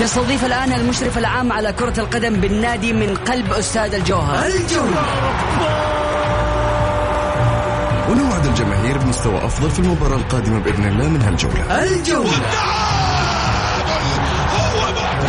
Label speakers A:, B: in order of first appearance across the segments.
A: نستضيف الآن المشرف العام على كرة القدم بالنادي من قلب أستاذ الجوهر.
B: الجولة ونوعد الجماهير بمستوى أفضل في المباراة القادمة بإذن الله من هالجولة.
C: الجولة.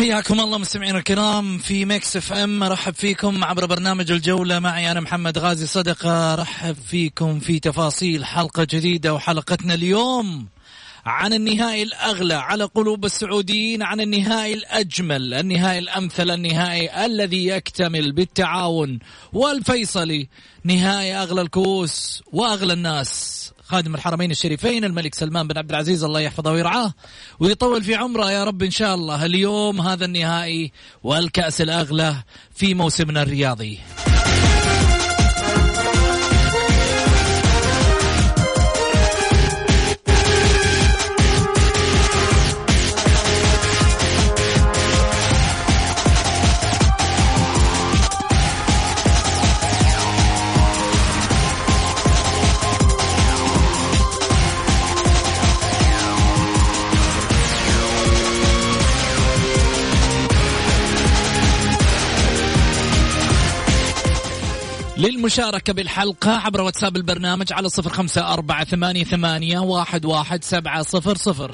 D: حياكم الله مستمعينا الكرام في Mix FM. ارحب فيكم عبر برنامج الجولة. معي أنا محمد غازي صدقة. ارحب فيكم في تفاصيل حلقة جديدة وحلقتنا اليوم عن النهائي الأغلى على قلوب السعوديين عن النهائي الأجمل النهائي الأمثل النهائي الذي يكتمل بالتعاون والفيصلي. نهائي أغلى الكؤوس وأغلى الناس. خادم الحرمين الشريفين الملك سلمان بن عبد العزيز الله يحفظه ويرعاه ويطول في عمره يا رب إن شاء الله. اليوم هذا النهائي والكأس الأغلى في موسمنا الرياضي. للمشاركة بالحلقة عبر واتساب البرنامج على صفر خمسة أربعة ثمانية, ثمانية واحد, واحد سبعة صفر صفر.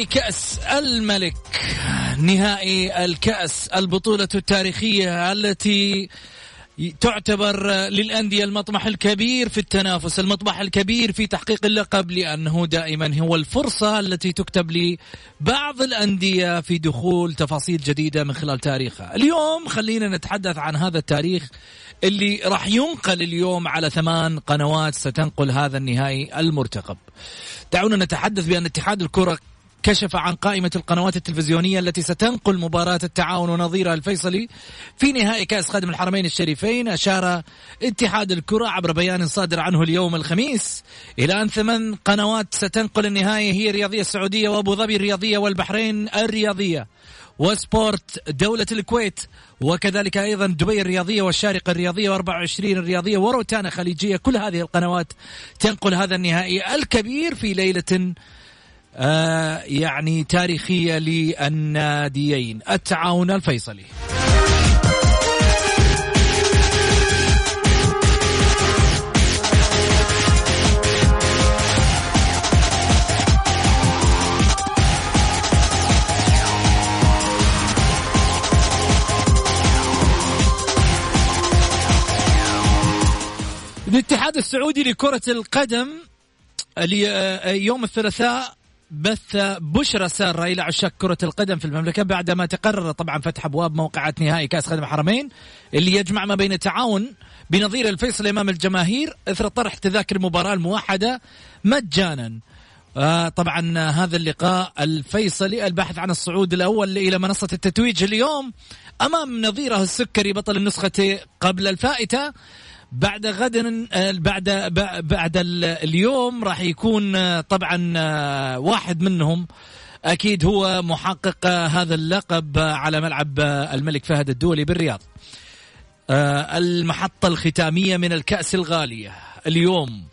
D: نهائي كأس الملك نهائي الكأس البطولة التاريخية التي تعتبر للأندية المطمح الكبير في التنافس المطمح الكبير في تحقيق اللقب لأنه دائما هو الفرصة التي تكتب لبعض الأندية في دخول تفاصيل جديدة من خلال تاريخها. اليوم خلينا نتحدث عن هذا التاريخ اللي راح ينقل اليوم على ثمان قنوات ستنقل هذا النهائي المرتقب. دعونا نتحدث بأن اتحاد الكرة كشف عن قائمة القنوات التلفزيونية التي ستنقل مباراة التعاون ونظيرها الفيصلي في نهائي كأس خادم الحرمين الشريفين. أشار اتحاد الكرة عبر بيان صادر عنه اليوم الخميس إلى أن ثمان قنوات ستنقل النهائي هي الرياضية السعودية وأبو ظبي الرياضية والبحرين الرياضية وسبورت دولة الكويت وكذلك أيضا دبي الرياضية والشارقة الرياضية و24 الرياضية وروتانا خليجية. كل هذه القنوات تنقل هذا النهائي الكبير في ليلة يعني تاريخية للناديين. التعاون الفيصلي. الاتحاد السعودي لكرة القدم يوم الثلاثاء بث بشرى سارة إلى عشاق كرة القدم في المملكة بعدما تقرر طبعا فتح أبواب موقعة نهائي كأس خدم الحرمين اللي يجمع ما بين التعاون بنظير الفيصل أمام الجماهير إثر طرح تذاكر المباراة الموحدة مجانا. آه طبعا هذا اللقاء الفيصلي الباحث عن الصعود الأول إلى منصة التتويج اليوم أمام نظيره السكري بطل النسخة قبل الفائتة. بعد غد آه، بعد بعد اليوم راح يكون آه، طبعا آه، واحد منهم أكيد هو محقق هذا اللقب على ملعب الملك فهد الدولي بالرياض. المحطة الختامية من الكأس الغالية. اليوم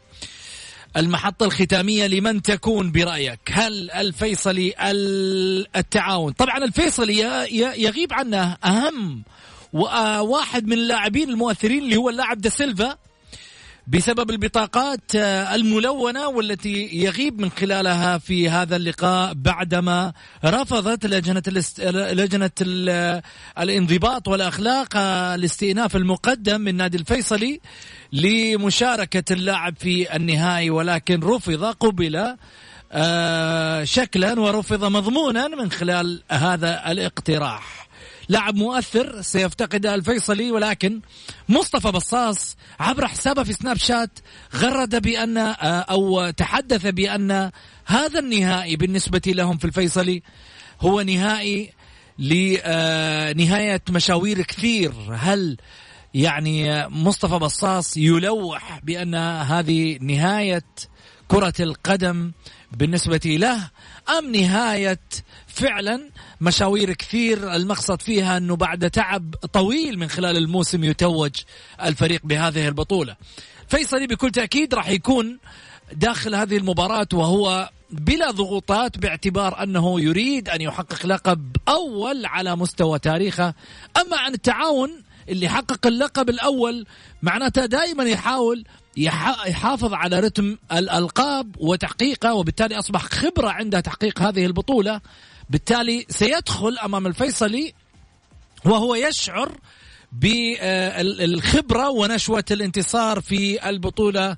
D: المحطة الختامية لمن تكون برأيك؟ هل الفيصلي التعاون؟ طبعا الفيصلي يغيب عنه أهم وواحد من اللاعبين المؤثرين اللي هو اللاعب دا سيلفا بسبب البطاقات آه، الملونة والتي يغيب من خلالها في هذا اللقاء بعدما رفضت لجنة الاست... لجنة ال... الانضباط والأخلاق آه، الاستئناف المقدم من نادي الفيصلي لمشاركة اللاعب في النهائي ولكن رفض قبل آه، شكلا ورفض مضمونا من خلال هذا الاقتراح. لاعب مؤثر سيفتقد الفيصلي ولكن مصطفى بصاص عبر حسابه في سناب شات غرد بأن آه، أو تحدث بأن هذا النهائي بالنسبة لهم في الفيصلي هو نهائي لنهاية آه، مشاوير كثير. هل يعني مصطفى بصاص يلوح بأن هذه نهاية كرة القدم بالنسبة له أم نهاية فعلا مشاوير كثير المقصد فيها أنه بعد تعب طويل من خلال الموسم يتوج الفريق بهذه البطولة. فيصلي بكل تأكيد راح يكون داخل هذه المباراة وهو بلا ضغوطات باعتبار أنه يريد أن يحقق لقب أول على مستوى تاريخه. أما عن التعاون اللي حقق اللقب الأول معناته دائما يحاول يحافظ على رتم الألقاب وتحقيقه وبالتالي أصبح خبرة عنده تحقيق هذه البطولة. بالتالي سيدخل أمام الفيصلي وهو يشعر بالخبرة ونشوة الانتصار في البطولة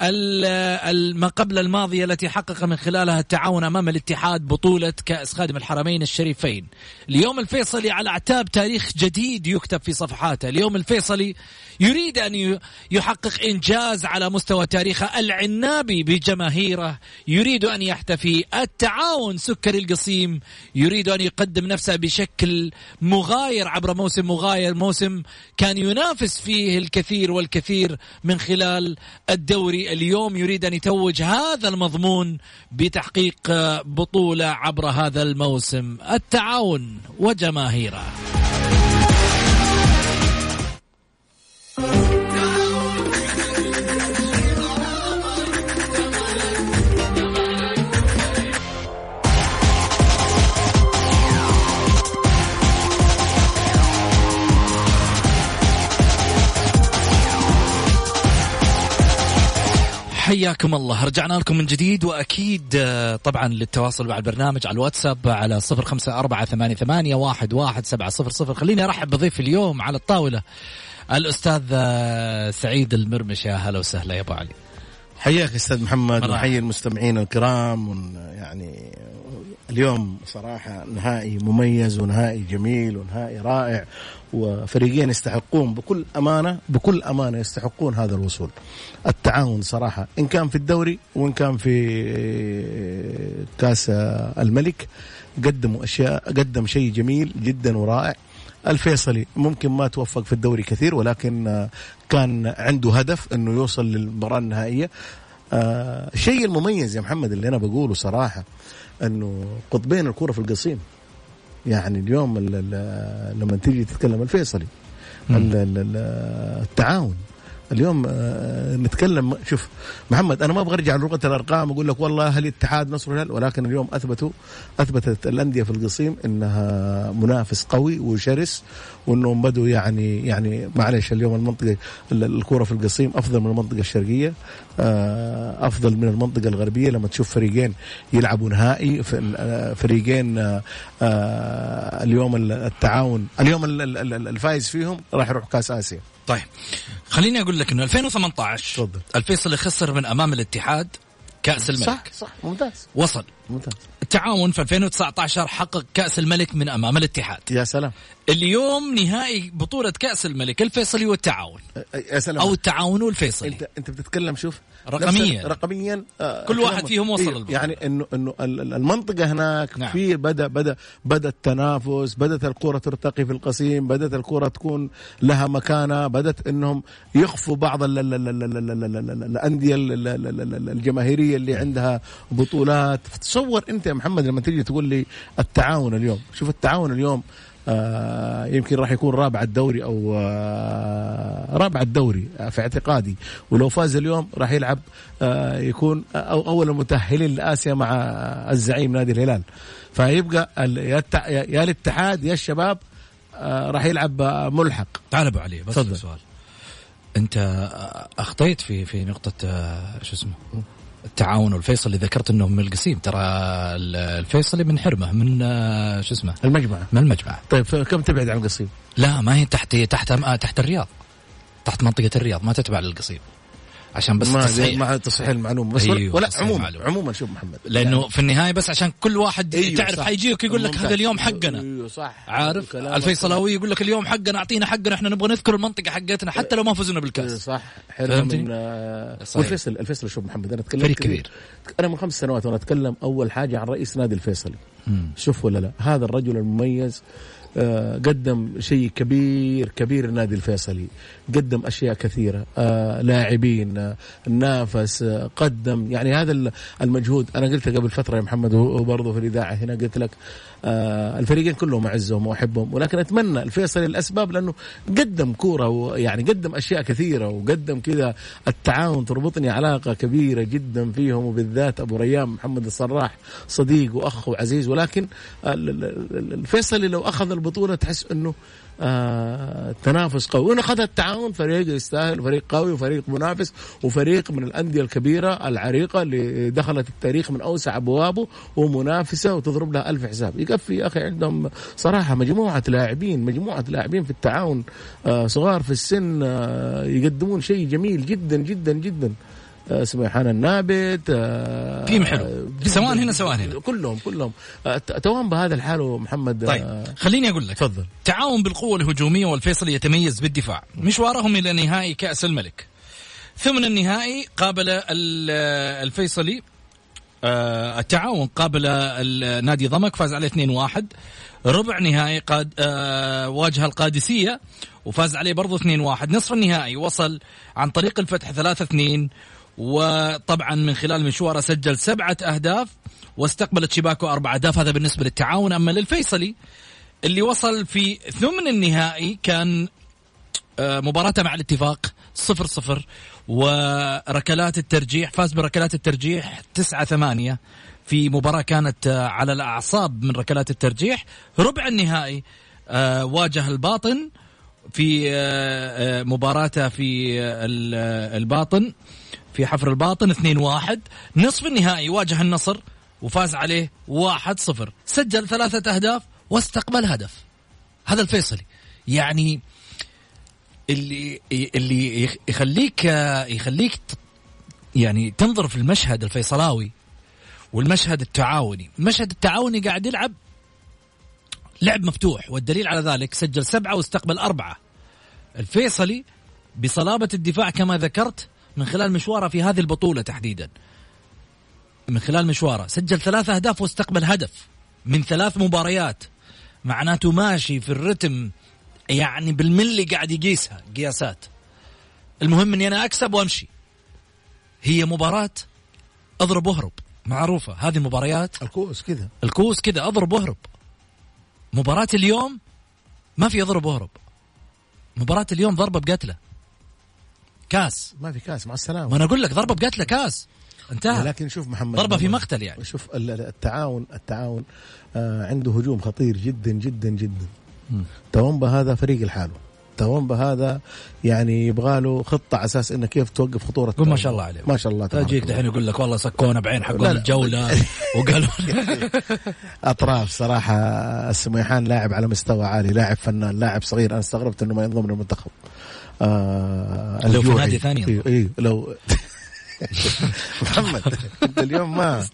D: ما قبل الماضية التي حقق من خلالها التعاون أمام الاتحاد بطولة كأس خادم الحرمين الشريفين. اليوم الفيصلي على أعتاب تاريخ جديد يكتب في صفحاته. اليوم الفيصلي يريد أن يحقق إنجاز على مستوى تاريخه العنابي بجماهيره. يريد أن يحتفي. التعاون سكري القصيم. يريد أن يقدم نفسه بشكل مغاير عبر موسم مغاير موسم كان ينافس فيه الكثير والكثير من خلال الدوري اليوم يريد أن يتوج هذا المضمون بتحقيق بطولة عبر هذا الموسم. التعاون وجماهيره. حياكم الله. رجعنا لكم من جديد وأكيد آه، طبعا للتواصل مع البرنامج على الواتساب على صفر خمسة أربعة ثمانية, ثمانية واحد, واحد سبعة صفر صفر. خليني أرحب بضيف اليوم على الطاولة الأستاذ آه، سعيد المرمش. يا هلا وسهلا يا أبو علي.
E: حياك أستاذ محمد وحيي المستمعين الكرام يعني اليوم صراحة نهائي مميز ونهائي جميل ونهائي رائع وفريقين يستحقون بكل أمانة بكل أمانة يستحقون هذا الوصول. التعاون صراحة إن كان في الدوري وإن كان في كأس الملك قدموا أشياء قدم شيء جميل جدا ورائع. الفيصلي. ممكن ما توفق في الدوري كثير ولكن كان عنده هدف إنه يوصل للمباراة النهائية. آه الشيء المميز يا محمد اللي أنا بقوله صراحة إنه قطبين الكرة في القصيم. يعني اليوم لما تيجي تتكلم الفيصلي التعاون. اليوم آه، نتكلم شوف محمد أنا ما أبغى أرجع لغه الأرقام أقول لك والله هل الاتحاد نصر الهلال ولكن اليوم أثبتوا أثبتت الأندية في القصيم إنها منافس قوي وشرس وإنهم بدوا يعني يعني معلش اليوم المنطقة الكوره في القصيم أفضل من المنطقة الشرقية آه، أفضل من المنطقة الغربية. لما تشوف فريقين يلعبوا نهائي آه، فريقين اليوم التعاون اليوم الفايز فيهم راح يروح كاس آسيا.
D: طيب خليني أقول لك إنه 2018 تفضل. الفيصل خسر من أمام الاتحاد كأس الملك.
E: صح صح ممتاز.
D: وصل. ممتاز. التعاون في 2019 حقق كأس الملك من أمام الاتحاد.
E: يا سلام.
D: اليوم نهائي بطولة كأس الملك الفيصلي والتعاون.
E: يا سلام.
D: أو التعاون والفيصلي
E: أنت أنت بتتكلم شوف
D: رقميا
E: رقميا
D: آه كل واحد فيهم وصل
E: إيه يعني انه انه المنطقة هناك نعم. في بدا بدا بدا التنافس بدات الكره ترتقي في القصيم بدات الكره تكون لها مكانه بدات انهم يخفوا بعض الانديه الجماهيريه اللي عندها بطولات تصور انت يا محمد لما تيجي تقول لي التعاون اليوم شوف التعاون اليوم آه يمكن راح يكون رابع الدوري أو آه رابع الدوري في اعتقادي. ولو فاز اليوم راح يلعب آه يكون أو اول المتاهلين لآسيا مع الزعيم نادي الهلال. فيبقى يا الاتحاد يا الشباب راح يلعب ملحق.
D: تعال أبو علي بس سؤال. أنت أخطيت في في نقطة شو اسمه؟ التعاون والفيصلي ذكرت إنهم من القسيم. ترى الفيصلي من حرمة من آه، شو اسمه؟
E: المجمع.
D: من المجمع.
E: طيب كم تبعد عن القصيم؟
D: لا ما هي تحت تحت تحت الرياض. تحت منطقة الرياض ما تتبع للقصيم. عشان بس
E: ما تصحيح. مع تصحيح المعلومة. بس أيوه ولا عموما عموما شوف محمد.
D: لأنه يعني في النهاية بس عشان كل واحد أيوه تعرف حيجيك يقول لك هذا اليوم حقنا.
E: أيوه صح.
D: عارف؟ الفيصلاوي يقول لك اليوم حقنا أعطينا حقنا إحنا نبغى نذكر المنطقة حقتنا حتى لو ما فزنا بالكاس.
E: إيه، صح. حلو. من آه والفيصل الفيصل شوف محمد أنا أتكلم
D: فريق كبير.
E: أنا من خمس سنوات وأنا أتكلم أول حاجة عن رئيس نادي الفيصلي شوف ولا لا هذا الرجل المميز قدم شيء كبير كبير النادي الفيصلي. قدم أشياء كثيرة. آه، لاعبين آه، نافس قدم. يعني هذا المجهود. أنا قلت قبل فترة يا محمد وبرضه في الإذاعة هنا قلت لك الفريقين كلهم أعزهم وأحبهم. ولكن أتمنى الفيصلي الأسباب لأنه قدم كورة ويعني قدم أشياء كثيرة وقدم كذا التعاون تربطني علاقة كبيرة جدا فيهم وبالذات أبو ريان محمد الصراح صديق وأخ وعزيز. ولكن الفيصلي لو أخذ البطولة تحس إنه آه تنافس قوي. وان اخذ التعاون فريق يستاهل فريق قوي وفريق منافس وفريق من الأندية الكبيرة العريقة اللي دخلت التاريخ من أوسع أبوابه ومنافسة وتضرب لها ألف حساب. يكفي يا أخي عندهم صراحة مجموعة لاعبين مجموعة لاعبين في التعاون آه صغار في السن آه يقدمون شيء جميل جدا جدا جدا. آه، سميحان النابت
D: تيم آه، حلو. سواء هنا سواء هنا.
E: كلهم كلهم آه، توام بهذا الحال محمد
D: طيب خليني أقول لك.
E: تفضل.
D: تعاون بالقوة الهجومية والفيصل يتميز بالدفاع. مشوارهم إلى نهائي كأس الملك. ثمن النهائي قابل الفيصلي التعاون قابل نادي ضمك فاز عليه 2-1 ربع نهائي قاد واجه القادسية وفاز عليه برضه 2-1 نصف النهائي وصل عن طريق الفتح 3-2 وطبعا من خلال مشواره سجل سبعة أهداف واستقبلت شباكه أربع أهداف. هذا بالنسبة للتعاون. أما للفيصلي اللي وصل في ثمن النهائي كان آه، مباراته مع الاتفاق صفر صفر وركلات الترجيح فاز بركلات الترجيح تسعة ثمانية. في مباراة كانت آه، على الأعصاب من ركلات الترجيح. ربع النهائي آه، واجه الباطن في مباراته في الباطن. في حفر الباطن 2-1 نصف النهائي واجه النصر وفاز عليه 1-0 سجل ثلاثة أهداف واستقبل هدف. هذا الفيصلي. يعني اللي اللي يخليك يخليك يعني تنظر في المشهد الفيصلاوي والمشهد التعاوني. المشهد التعاوني قاعد يلعب لعب مفتوح والدليل على ذلك سجل سبعة واستقبل أربعة. الفيصلي بصلابة الدفاع كما ذكرت من خلال مشواره في هذه البطولة تحديدا. من خلال مشواره. سجل ثلاثة أهداف واستقبل هدف من ثلاث مباريات. معناته ماشي في الرتم يعني بالملي قاعد يقيسها قياسات. المهم إني أنا أكسب وأمشي. هي مباراة أضرب وأهرب. معروفة. هذه مباريات
E: الكوس كذا.
D: الكوس كذا. أضرب وأهرب. مباراة اليوم ما في أضرب وأهرب. مباراة اليوم ضربة بقتلة. كاس.
E: ما في كاس مع السلامة.
D: ما أنا أقول لك ضربة بقتلة كاس. انتهى.
E: ولكن شوف محمد
D: ضربة في مقتل يعني.
E: شوف ال- ال- التعاون التعاون آه عنده هجوم خطير جدا جدا جدا. تومبا هذا فريق لحاله. تومبا هذا يعني يبغى له خطة على أساس إنه كيف توقف خطورة
D: قول ما. شاء الله عليه.
E: ما شاء الله تبارك الله.
D: دحين يقول لك والله سكونا بعين
E: لا.
D: الجولة. وقالوا
E: أطراف صراحة السميحان لاعب على مستوى عالي لاعب فنان لاعب صغير. أنا استغربت إنه ما ينضم للمنتخب. آه
D: لو في. نادي ثاني.
E: أيوه أيوه لو محمد أنت اليوم ما.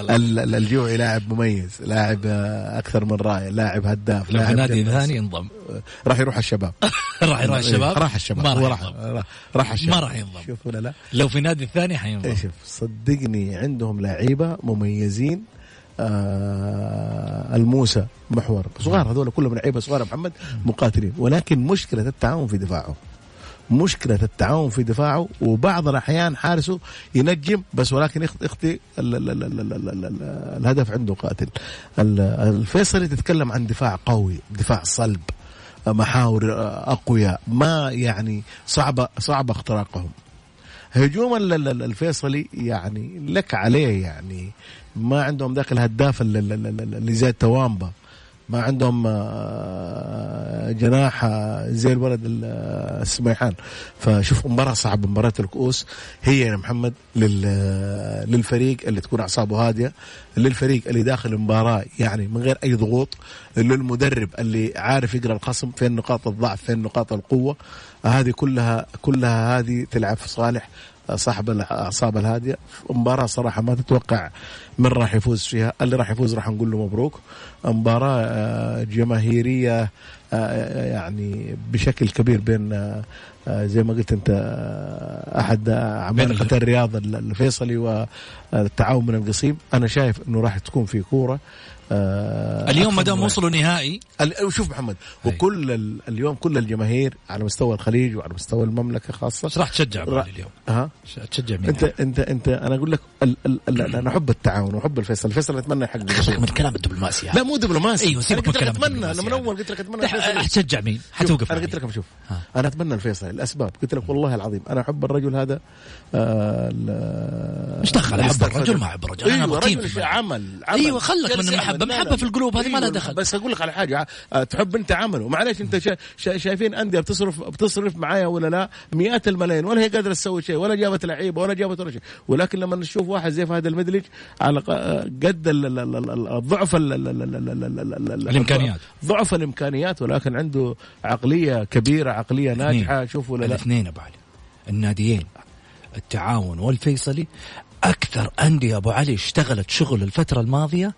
E: ال- ال- الجوعي لاعب مميز لاعب آه، أكثر من رائع لاعب هداف
D: لو في
E: لاعب
D: نادي ثاني ينضم.
E: راح يروح الشباب.
D: راح يروح الشباب؟
E: راح الشباب.
D: ما راح
E: راح
D: ينضم.
E: راح- راح الشباب
D: ما راح ينضم.
E: شوف ولا لا.
D: لو في نادي ثاني حينضم.
E: شوف صدقني عندهم لعيبة مميزين. آه الموسى محور. صغار هذول كلهم لعيبة صغار محمد مقاتلين. ولكن مشكلة التعاون في دفاعه مشكلة التعاون في دفاعه وبعض الأحيان حارسه ينجم بس ولكن يخ- يخطي ال- ال- ال- ال- ال- ال- ال- الهدف عنده قاتل ال- الفيصلي تتكلم عن دفاع قوي دفاع صلب محاور أقوياء ما يعني صعبة صعبة اختراقهم هجوم ال- ال- ال- الفيصلي يعني لك عليه يعني ما عندهم ذاك الهداف ال- ال- ال- ال- اللي زي التوامبا ما عندهم آه، جناح آه، زي الولد ال- آه، السميحان فشوف مباراة صعبة مباراة الكؤوس. هي يا محمد لل- للفريق اللي تكون أعصابه هادية للفريق اللي داخل المباراة يعني من غير أي ضغوط للمدرب اللي عارف يقرأ الخصم فين نقاط الضعف فين نقاط القوة. هذه كلها كلها هذه تلعب في صالح صاحب الاعصاب الهاديه مباراة صراحة ما تتوقع من راح يفوز فيها. اللي راح يفوز راح نقول له مبروك. مباراة آه، جماهيرية آه، يعني بشكل كبير بين آه، آه، زي ما قلت انت آه، أحد عمالقة الرياض الفيصلي والتعاون من القصيم. أنا شايف إنه راح تكون في كورة. آه،
D: اليوم ما دام وصلوا نهائي
E: شوف محمد
D: أي.
E: وكل ال- اليوم كل الجماهير على مستوى الخليج وعلى مستوى المملكة خاصة
D: إيش راح تشجع
E: را-
D: اليوم؟
E: ها
D: تشجع مين؟
E: انت انت انت أنا أقول لك ال ال ال أنا أحب التعاون وأحب الفيصل الفيصل أتمنى يحقق.
D: من الكلام الدبلوماسي
E: لا مو دبلوماسي
D: أيوه، سيبك من كلام
E: أتمنى
D: أنا
E: من أول قلت لك أتمنى
D: حتشجع مين؟ حتوقف أنا
E: قلت؟ لك شوف. أنا أتمنى الفيصل الأسباب قلت لك والله العظيم أنا أحب الرجل هذا آه
D: إيش دخل
E: أحب.
D: الرجل ما أحب الرجل أنا أيوه
E: رجل. عمل
D: أيوة، خلك من المحبة.
E: محبه
D: في القلوب هذه ما لها دخل
E: بس أقول لك على حاجة تحب انت عمله معلش انت شايفين انديه بتصرف بتصرف معايا ولا لا مئات الملايين ولا هي قادره تسوي شيء ولا جابت لعيبه ولا جابت ولا شيء ولكن لما نشوف واحد زي فهد المدلج على قد ضعف
D: الامكانيات
E: ضعف الامكانيات ولكن عنده عقليه كبيره عقليه ناجحه شوف ولا لا
D: الاثنين ابو علي الناديين التعاون والفيصلي أكثر انديه ابو علي اشتغلت شغل الفترة الماضيه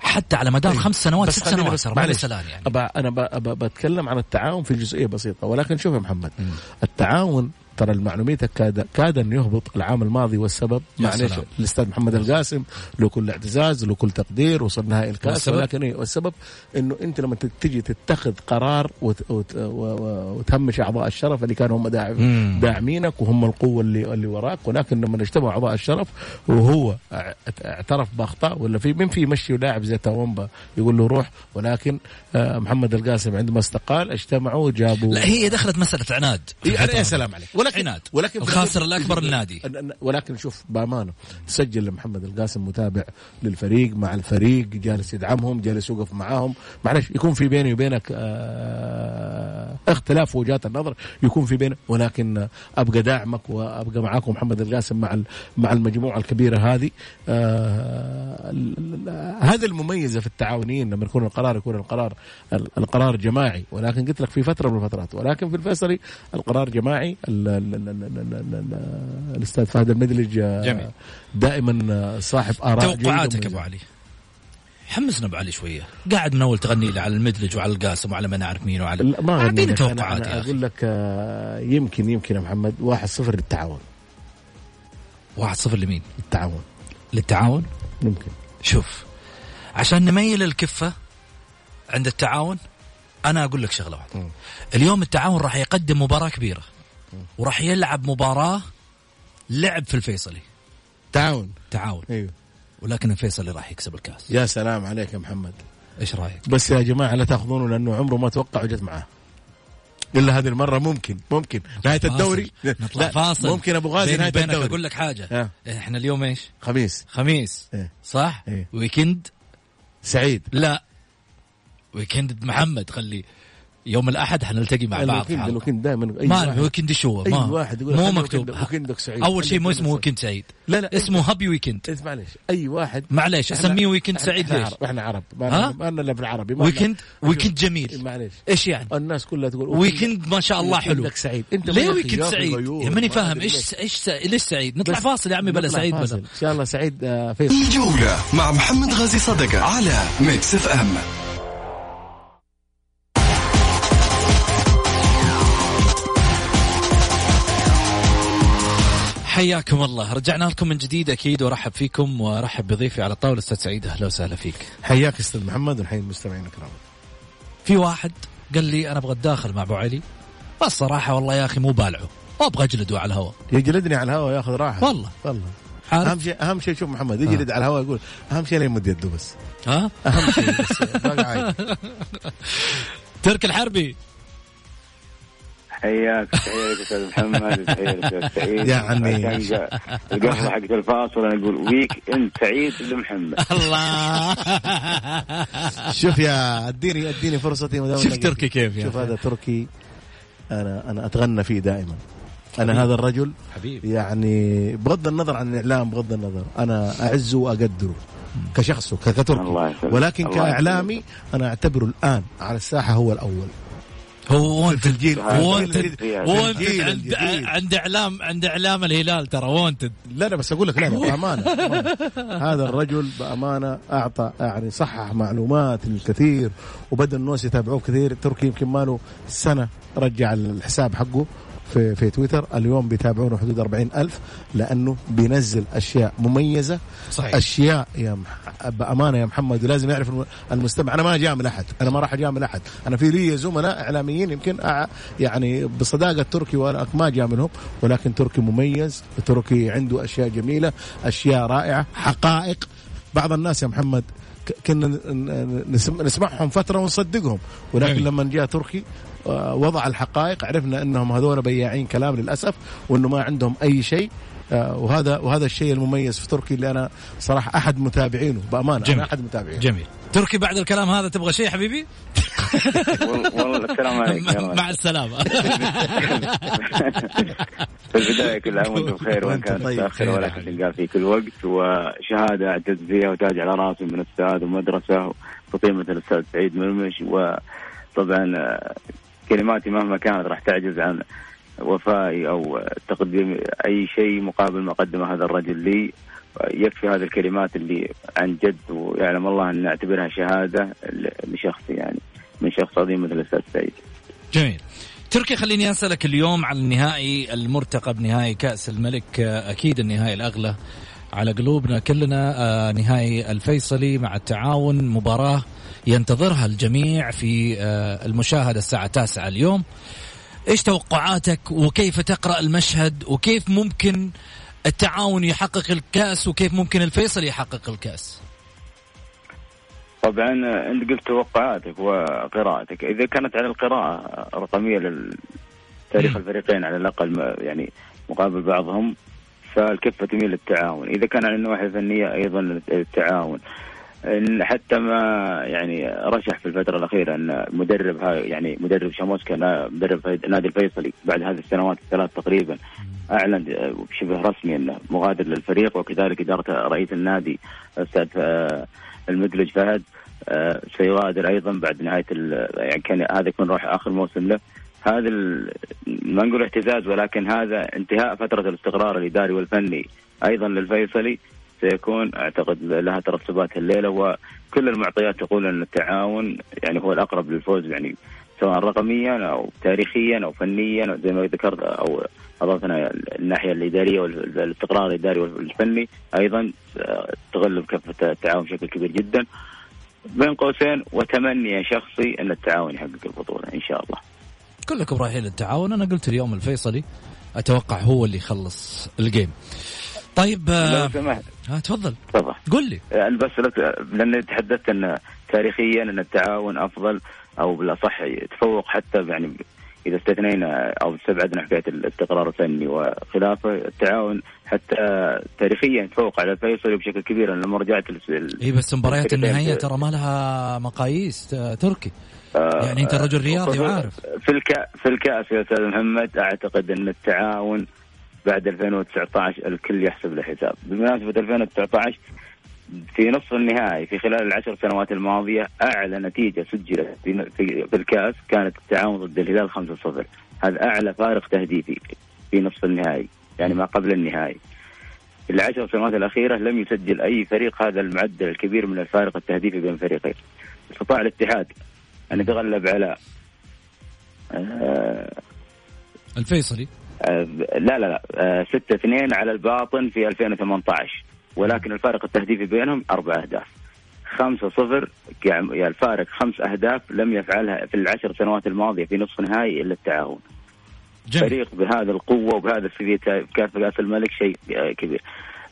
D: حتى على مدار خمس سنوات ست سنوات
E: بس- معلش.
D: يعني.
E: أبا أنا أبا بتكلم عن التعاون في جزئية بسيطة. ولكن شوف يا محمد التعاون ترى المعلوميتك كاد كاد أن يهبط العام الماضي والسبب.
D: يا
E: معلش. الأستاذ محمد القاسم له كل اعتزاز له كل تقدير وصل نهائي
D: الكأس؟
E: ولكن إيه والسبب إنه أنت لما تجي تتخذ قرار وت وت وتهمش أعضاء الشرف اللي كانوا هم داعم. داعمينك وهم القوة اللي اللي وراك. ولكن لما اجتمعوا أعضاء الشرف وهو اع- اعترف بأخطاء ولا في من في يمشي لاعب زي تومبا يقول له روح. ولكن آه، محمد القاسم عندما استقال اجتمعوا جابوا
D: لا هي دخلت مسألة عناد. في
E: إيه، يا سلام عليك. ولكن
D: عناد
E: ولكن
D: الخاسر الأكبر النادي.
E: ولكن شوف بأمانة سجل لمحمد القاسم متابع للفريق مع الفريق جالس يدعمهم جالس يوقف معاهم. معلش يكون في بيني وبينك آه، اختلاف وجهات النظر. يكون في بينك ولكن أبقى داعمك وأبقى معاكم محمد القاسم مع مع المجموعة الكبيرة هذه. آه، هذا المميزة في التعاونيين لما يكون القرار يكون القرار القرار جماعي. ولكن قلت لك في فترة من الفترات ولكن في الفيصلي القرار جماعي. ال- ال- ال- ال- ال- ال- ال- الأستاذ فهد المدلج آه،
D: جميل.
E: دائما آه، صاحب آراء
D: توقعاتك. أبو علي. حمسنا أبو علي شوية. قاعد من اول تغني لي على المدلج وعلى القاسم وعلى ما نعرف مين وعلى
E: لا ما أعطيني أنا,
D: توقعات
E: أنا أقول لك آه، يمكن يمكن يا محمد 1-0 للتعاون.
D: 1-0 لمين؟
E: التعاون
D: للتعاون؟
E: ممكن.
D: شوف عشان نميل الكفة عند التعاون أنا أقول لك شغلة واحدة. اليوم التعاون راح يقدم مباراة كبيرة. وراح يلعب مباراة لعب في الفيصلي.
E: تعاون.
D: تعاون.
E: أيوه.
D: ولكن الفيصلي راح يكسب الكاس.
E: يا سلام عليك يا محمد.
D: إيش رأيك؟
E: بس يا جماعة لا تأخذونه لأنه عمره ما توقع وجت معاه. إلا هذه المرة ممكن ممكن. نهاية
D: فاصل.
E: الدوري؟
D: نطلع
E: لا
D: فاصل.
E: ممكن أبو غازي
D: نهاية
E: الدوري.
D: أقول لك حاجة.
E: ها.
D: إحنا اليوم إيش؟
E: خميس.
D: خميس.
E: إيه.
D: صح؟
E: إيه.
D: ويكند؟
E: سعيد.
D: لا. ويكند محمد خلي. يوم الأحد حنلتقي مع بعض
E: الويكند دائما أي
D: ما ويكند شو
E: أي
D: ما
E: واحد يقول
D: مو مكتوب.
E: ويكند- ويكندك سعيد.
D: أول شيء مو اسمه ويكند سعيد.
E: لا لا
D: اسمه هابي ويكند.
E: معلش أي واحد.
D: معليش
E: إحنا-
D: أسميه ويكند سعيد
E: إحنا
D: ليش؟
E: عرب إحنا عرب؟ ما لنا الا في العربي ما لنا-
D: ويكند ويكند جميل.
E: معلش
D: إيش يعني؟
E: الناس كلها تقول
D: ويكند ما شاء الله حلو.
E: ويكندك سعيد. أنت
D: ليه ويكند سعيد؟ ماني
E: ما
D: فاهم.
E: إيش.
D: إيش
E: ليش
D: سعيد؟ نطلع فاصل يا عمي بلا سعيد. بلا.
E: ان شاء الله سعيد آه، فيصل.
B: الجولة مع محمد غازي صدقة على Mix FM.
D: حياكم الله. رجعنا لكم من جديد أكيد وارحب فيكم وارحب بضيفي على الطاوله أستاذ سعيد. أهلا وسهلا فيك.
E: حياك أستاذ محمد ونحيي المستمعين الكرام.
D: في واحد قال لي أنا أبغى اتداخل مع أبو علي. بس صراحة والله يا أخي مو بالعه وابغى أجلده على الهواء.
E: يجلدني على الهواء ياخذ راحة.
D: والله.
E: والله؟ أهم شيء أهم شيء شوف محمد يجلد على الهواء يقول أهم شيء لا يمد يده بس.
D: ها؟
E: أهم شيء بس.
D: ترك الحربي.
F: حياك حياك أستاذ محمد تحيه أستاذ سعيد.
E: يا عمي.
F: القهوة حقت الفاصل أنا أقول weekend سعيد لمحمد
D: الله.
E: شوف يا أديني أديني فرصتي ما
D: شوف تركي كيف يا
E: شوف. هذا تركي. أنا أنا أتغنى فيه دائما. أنا هذا الرجل
D: حبيبي
E: يعني بغض النظر عن الإعلام بغض النظر. أنا اعزه واقدره كشخصه كتركي. ولكن
F: الله
E: كإعلامي أنا أعتبره الآن على الساحة هو الأول.
D: هو وانتد
E: الجيل
D: وانتد عند. عند اعلام عند إعلام الهلال ترى وانتد
E: لا لا بس أقول لك لا بأمانة. هذا الرجل بأمانة اعطى يعني صحح معلومات الكثير وبدا الناس يتابعوه كثير تركي يمكن ما له سنة رجع الحساب حقه في في تويتر. اليوم بيتابعونه حدود 40 ألف لأنه بينزل أشياء مميزة.
D: صحيح.
E: أشياء يا مح... بأمانة يا محمد ولازم يعرف الم- المستمع. أنا ما أجامل أحد. أنا ما راح أجامل أحد. أنا في لي زملاء إعلاميين يمكن أع... يعني بصداقة تركي وأنا ما أجاملهم ولكن تركي مميز تركي عنده أشياء جميلة أشياء رائعة حقائق. بعض الناس يا محمد كنا نسمعهم فترة ونصدقهم. ولكن. لما جاء تركي وضع الحقائق. عرفنا أنهم هذول بياعين كلام للأسف وأنه ما عندهم أي شيء. آه، وهذا وهذا الشيء المميز في تركي اللي أنا صراحة أحد متابعينه. بأمانة
D: جميل.
E: أنا أحد متابعينه.
D: جميل. تركي بعد الكلام هذا تبغى شيء حبيبي؟
F: وال- والله السلام عليكم
D: مع
F: عليكم.
D: السلامة.
F: في البداية كل عام وأنتم بخير
E: وإن
F: كانت
E: طيب. خير يا
F: ولكن. تلقاه في كل وقت. وشهادة اعتز فيها وتاج على راسي من أستاذ ومدرسة وقيمه الأستاذ سعيد مرمش. وطبعا آه، كلماتي مهما كانت راح تعجز عن وفائي أو تقديم أي شيء مقابل ما قدمه هذا الرجل لي. يكفي هذه الكلمات اللي عن جد ويعلم الله أن اعتبرها شهادة لشخصي يعني من شخص عظيم مثل الأستاذ سعيد.
D: جميل. تركي خليني أسألك اليوم عن النهائي المرتقب نهائي كأس الملك. أكيد النهائي الأغلى على قلوبنا كلنا. آه، نهائي الفيصلي مع التعاون مباراة ينتظرها الجميع في آه، المشاهدة الساعة 9 اليوم. إيش توقعاتك وكيف تقرأ المشهد وكيف ممكن التعاون يحقق الكأس وكيف ممكن الفيصل يحقق الكأس؟
F: طبعا أنت قلت توقعاتك وقراءتك. إذا كانت على القراءة رقمية لتاريخ الفريقين على الأقل يعني مقابل بعضهم فالكفة تميل للتعاون. إذا كان على النواحي الفنية أيضا التعاون إن حتى ما يعني رشح في الفترة الأخيرة إن مدرب يعني مدرب شاموسكا مدرب نادي الفيصلي بعد هذه السنوات الثلاث تقريبا أعلن بشبه رسمي إنه مغادر للفريق وكذلك إدارة رئيس النادي الاستاذ آه، المدلج فهد آه، سيغادر أيضا بعد نهاية يعني كان هذا يكون راح آخر موسم له. هذا ما نقول اهتزاز ولكن هذا انتهاء فترة الاستقرار الإداري والفني أيضا للفيصلي. سيكون. أعتقد لها ترتبات الليلة وكل المعطيات تقول أن التعاون يعني هو الأقرب للفوز يعني سواء رقميا أو تاريخيا أو فنيا أو زي ما ذكرت أو أضفنا الناحية الإدارية والاستقرار الإداري والفني. أيضا تغلب كفة التعاون بشكل كبير جدا. بين قوسين وتمني شخصي أن التعاون يحقق البطولة إن شاء الله.
D: كلكم رايحين للتعاون. أنا قلت اليوم الفيصلي أتوقع هو اللي يخلص الجيم. طيب آه،
F: لو سمحت.
D: ها تفضل.
F: تفضل.
D: قل لي.
F: يعني بس لك- لأن تحدثت أن تاريخيا أن التعاون أفضل أو بالأصح يتفوق حتى يعني إذا استثنينا أو استبعدنا حكاية الاستقرار الفني وخلافه التعاون حتى تاريخيا يتفوق على الفيصلي بشكل كبير. أنا لما رجعت
D: اي بس مباريات النهائيه ترى ما لها مقاييس آه، تركي.
F: آه،
D: يعني أنت رجل رياضي وعارف.
F: في الكا في الكأس يا أستاذ محمد أعتقد أن التعاون بعد 2019 الكل يحسب له حساب. بمناسبة 2019 في نصف النهائي في خلال العشر سنوات الماضية أعلى نتيجة سجلت في الكاس كانت التعاون ضد الهلال 5-0 هذا أعلى فارق تهديفي في نصف النهائي يعني ما قبل النهائي. العشر سنوات الأخيرة لم يسجل أي فريق هذا المعدل الكبير من الفارق التهديفي بين فريقين. استطاع الاتحاد أن يتغلب على آه
D: الفيصلي.
F: لا لا لا. آه 6 2 على الباطن في 2018 ولكن الفارق التهديفي بينهم أربع أهداف. 5 0 يعني الفارق خمس أهداف لم يفعلها في العشر سنوات الماضية في نصف نهائي إلا التعاون.
D: جميل.
F: فريق بهذا القوة وبهذا السي في كأس كاس الملك شيء آه، كبير.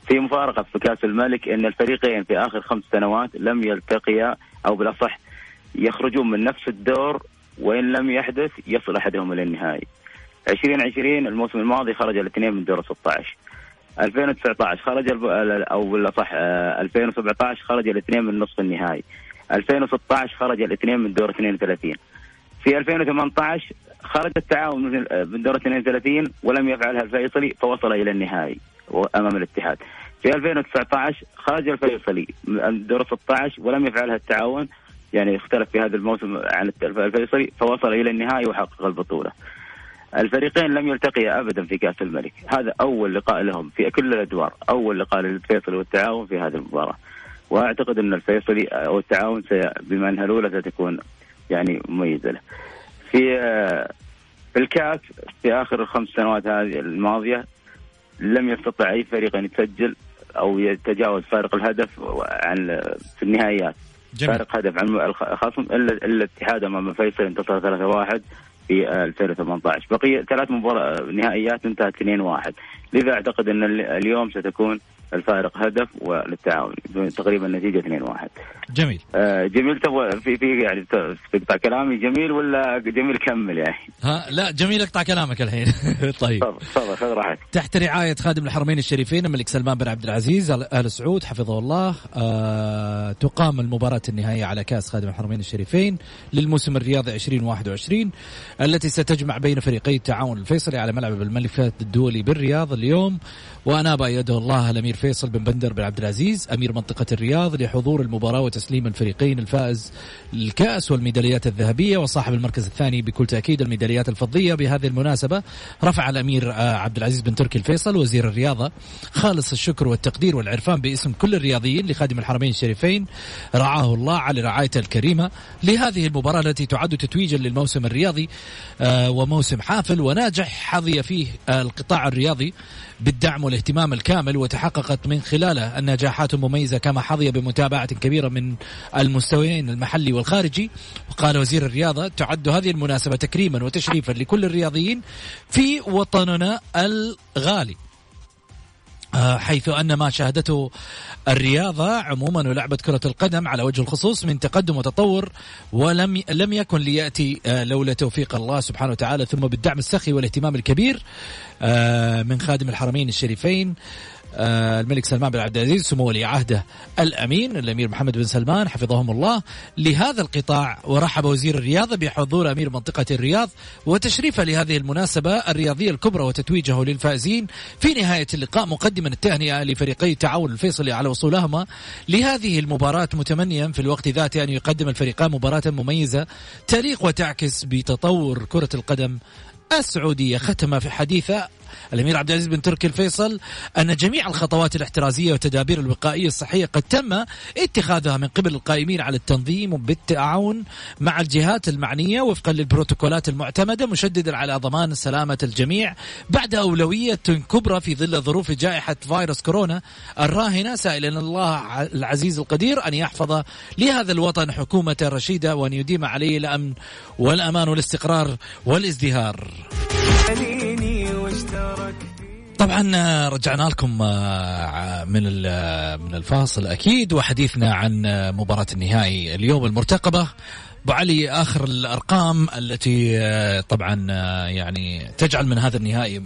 F: في مفارقة في كأس الملك إن الفريقين في آخر خمس سنوات لم يلتقيا أو بالأصح يخرجون من نفس الدور وإن لم يحدث يصل أحدهم إلى النهائي. 2020 الموسم الماضي خرج الاثنين من دور 16. 2019 خرج أو بالاصح آه، 2017 خرج الاثنين من نصف النهائي. 2016 خرج الاثنين من دور 32. في 2018 خرج التعاون من دور 32 ولم يفعلها الفيصلي فوصل إلى النهائي أمام الاتحاد. في 2019 خرج الفيصلي من دور 16 ولم يفعلها التعاون يعني اختلف في هذا الموسم عن الفيصلي فوصل إلى النهائي وحقق البطولة. الفريقين لم يلتقيا ابدا في كأس الملك، هذا أول لقاء لهم في كل الأدوار، أول لقاء للفيصلي والتعاون في هذه المباراة. وأعتقد أن الفيصلي أو التعاون بما انها الأولى ستكون يعني مميزة له. في آه، في الكأس في آخر الخمس سنوات هذه الماضية لم يستطع أي فريق أن يسجل أو يتجاوز فارق الهدف عن في النهائيات.
D: جميل.
F: فارق هدف عن الخصم الا إلا الاتحاد أمام فيصل انتصر 3-1 في آه، 2018 بقي ثلاث مباراه نهائيات انتهت 2-1 لذا أعتقد إن ال- اليوم ستكون الفارق هدف وللتعاون تقريبا نتيجة 2-1
D: جميل.
F: آه، جميل تبغى في في يعني تقطع كلامي جميل ولا جميل كمل يعني؟
D: ها لا جميل اقطع كلامك الحين. طيب.
F: تفضل خذ راحتك.
D: تحت رعاية خادم الحرمين الشريفين الملك سلمان بن عبد العزيز آل سعود حفظه الله آه تقام المباراة النهائية على كأس خادم الحرمين الشريفين للموسم الرياضي 2021 التي ستجمع بين فريقي التعاون الفيصلي على ملعب الملك فهد الدولي بالرياض اليوم وأناب يده الله الأمير فيصل بن بندر بن عبد العزيز أمير منطقة الرياض لحضور المباراة وتسليم الفريقين الفائز الكأس والميداليات الذهبية وصاحب المركز الثاني بكل تأكيد الميداليات الفضية. بهذه المناسبة رفع الأمير آه، عبد العزيز بن تركي الفيصل وزير الرياضة خالص الشكر والتقدير والعرفان باسم كل الرياضيين لخادم الحرمين الشريفين رعاه الله على رعايته الكريمة لهذه المباراة التي تعد تتويجا للموسم الرياضي آه، وموسم حافل وناجح حظي فيه آه، القطاع الرياضي. بالدعم والاهتمام الكامل وتحققت من خلاله النجاحات المميزة كما حظي بمتابعة كبيرة من المستويين المحلي والخارجي. وقال وزير الرياضة تعد هذه المناسبة تكريما وتشريفا لكل الرياضيين في وطننا الغالي. حيث أن ما شاهدته الرياضه عموما ولعبه كرة القدم على وجه الخصوص من تقدم وتطور ولم لم يكن ليأتي آه، لولا توفيق الله سبحانه وتعالى ثم بالدعم السخي والاهتمام الكبير آه، من خادم الحرمين الشريفين آه، الملك سلمان بن عبد العزيز سمو ولي عهده الأمين الأمير محمد بن سلمان حفظهم الله. لهذا القطاع ورحب وزير الرياضه بحضور أمير منطقة الرياض وتشريفه لهذه المناسبة الرياضية الكبرى وتتويجه للفائزين في نهاية اللقاء مقدما التهنئة لفريقي التعاون الفيصلي على وصولهما. لهذه المباراة متمنيا في الوقت ذاته أن يقدم الفريقان مباراة مميزة تليق وتعكس بتطور كرة القدم السعودية. ختم في حديثة الأمير عبد العزيز بن تركي الفيصل أن جميع الخطوات الاحترازية والتدابير الوقائية الصحية قد تم اتخاذها من قبل القائمين على التنظيم بالتعاون مع الجهات المعنية وفقا للبروتوكولات المعتمدة مشددا على ضمان سلامة الجميع بعد أولوية كبرى في ظل ظروف جائحة فيروس كورونا الراهنة سائلا الله العزيز القدير أن يحفظ لهذا الوطن حكومة رشيدة وأن يديم عليه الأمن والأمان والاستقرار والازدهار. طبعا آه، رجعنا لكم آه، من من الفاصل. أكيد وحديثنا عن آه، مباراة النهائي اليوم المرتقبة. أبو علي آخر الأرقام التي طبعا يعني تجعل من هذا النهائي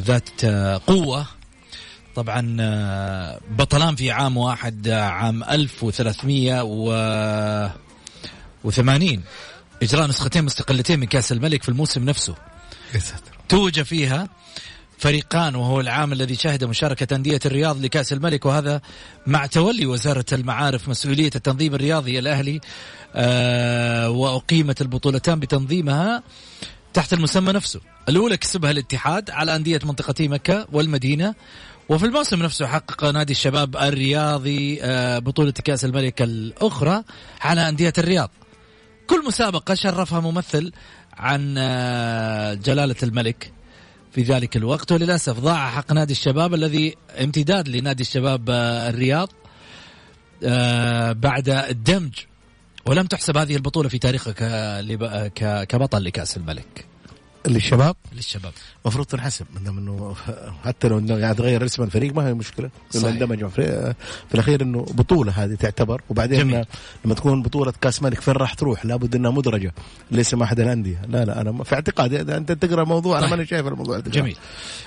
D: ذات قوة. طبعا بطلان في عام واحد عام 1380 إجراء نسختين مستقلتين من كأس الملك في الموسم نفسه. توج فيها فريقان وهو العام الذي شهد مشاركة أندية الرياض لكأس الملك وهذا مع تولي وزارة المعارف مسؤولية التنظيم الرياضي الأهلي آه وأقيمت البطولتان بتنظيمها تحت المسمى نفسه. الأولى كسبها الاتحاد على أندية منطقتي مكة والمدينة وفي الموسم نفسه حقق نادي الشباب الرياضي آه بطولة كأس الملك الأخرى على أندية الرياض. كل مسابقة شرفها ممثل عن آه جلالة الملك في ذلك الوقت. وللأسف ضاع حق نادي الشباب الذي امتداد لنادي الشباب آه، الرياض آه، بعد الدمج. ولم تحسب هذه البطولة في تاريخك كبطل لكأس الملك.
E: للشباب.
D: للشباب.
E: المفروض تنحسب من إنه حتى لو إنه قاعد تغير اسم الفريق ما هي مشكلة. لما اندمجوا في, في الأخير إنه بطولة هذه تعتبر. وبعدين جميل. لما تكون بطولة كأس ملك فين راح تروح؟ لابد إنها مدرجة لاسم أحد الأندية. لا لا أنا في اعتقادي أنت تقرأ الموضوع طيب. أنا ماني شايف الموضوع
D: ده. جميل.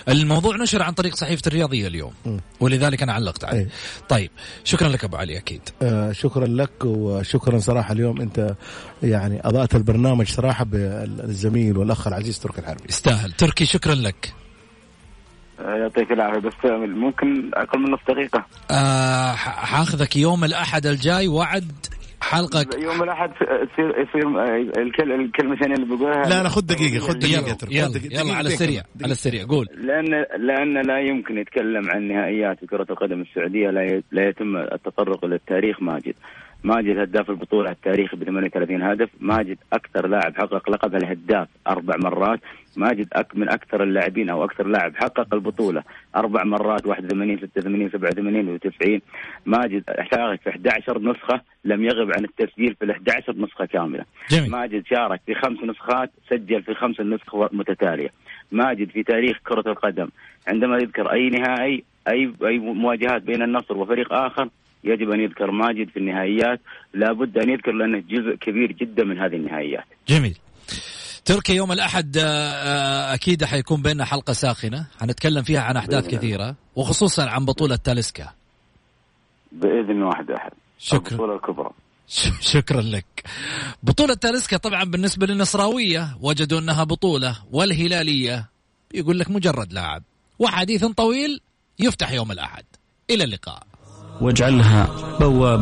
D: الموضوع نشر عن طريق صحيفة الرياضية اليوم. م. ولذلك أنا علقت عليه. إيه. طيب شكرا لك أبو علي أكيد.
E: آه شكرا لك وشكرا صراحة اليوم. أنت يعني اضاءه البرنامج صراحة بالزميل والأخ العزيز تركي الحربي
D: يستاهل تركي شكرا لك.
F: يعطيك العافية. بس ممكن أقل من نص دقيقة.
D: آه حاخذك يوم الأحد الجاي. وعد حلقة
F: يوم الأحد يصير يصير الكلمتين اللي بقولها
E: لا لا خذ دقيقة خذ
D: دقيقة يلا, يلا, يلا, يلا على السريع على السريع. قول.
F: لأن لأن لا يمكن يتكلم عن نهائيات كرة القدم السعودية. لا لا يتم التطرق للتاريخ ماجد. ماجد هداف البطولة التاريخي ب 38 هدف ماجد أكثر لاعب حقق لقب الهداف أربع مرات ماجد أك من أكثر اللاعبين أو أكثر لاعب حقق البطولة أربع مرات 81 86 87 و90 ماجد شارك في 11 نسخة لم يغب عن التسجيل في ال 11 نسخة كاملة. جميل. ماجد شارك في خمس نسخات سجل في خمس نسخ متتالية. ماجد في تاريخ كرة القدم. عندما يذكر أي نهائي أي أي مواجهات بين النصر وفريق آخر يجب أن يذكر ماجد في النهائيات. لابد أن يذكر لأنه جزء كبير جدا من هذه النهائيات.
D: جميل. تركيا يوم الأحد آه، آه، أكيد حيكون بيننا حلقة ساخنة. حنتكلم فيها عن أحداث كثيرة وخصوصا عن بطولة تاليسكا.
F: بإذن واحد أحد. شكرا. البطولة الكبرى.
D: شكرا لك. بطولة تاليسكا طبعا بالنسبة للنصراوية وجدوا أنها بطولة والهلالية يقول لك مجرد لاعب. وحديث طويل يفتح يوم الأحد. إلى اللقاء.
C: واجعلها بوابة